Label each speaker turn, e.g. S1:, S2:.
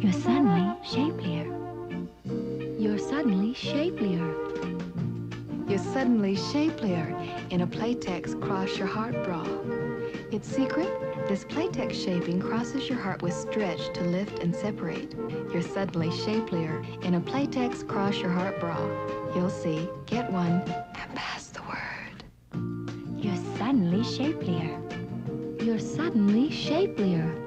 S1: You're suddenly shapelier. You're suddenly shapelier.
S2: You're suddenly shapelier in a Playtex Cross Your Heart bra. Its secret? This Playtex shaping crosses your heart with stretch to lift and separate. You're suddenly shapelier in a Playtex Cross Your Heart bra. You'll see. Get one and pass the word.
S1: You're suddenly shapelier. You're suddenly shapelier.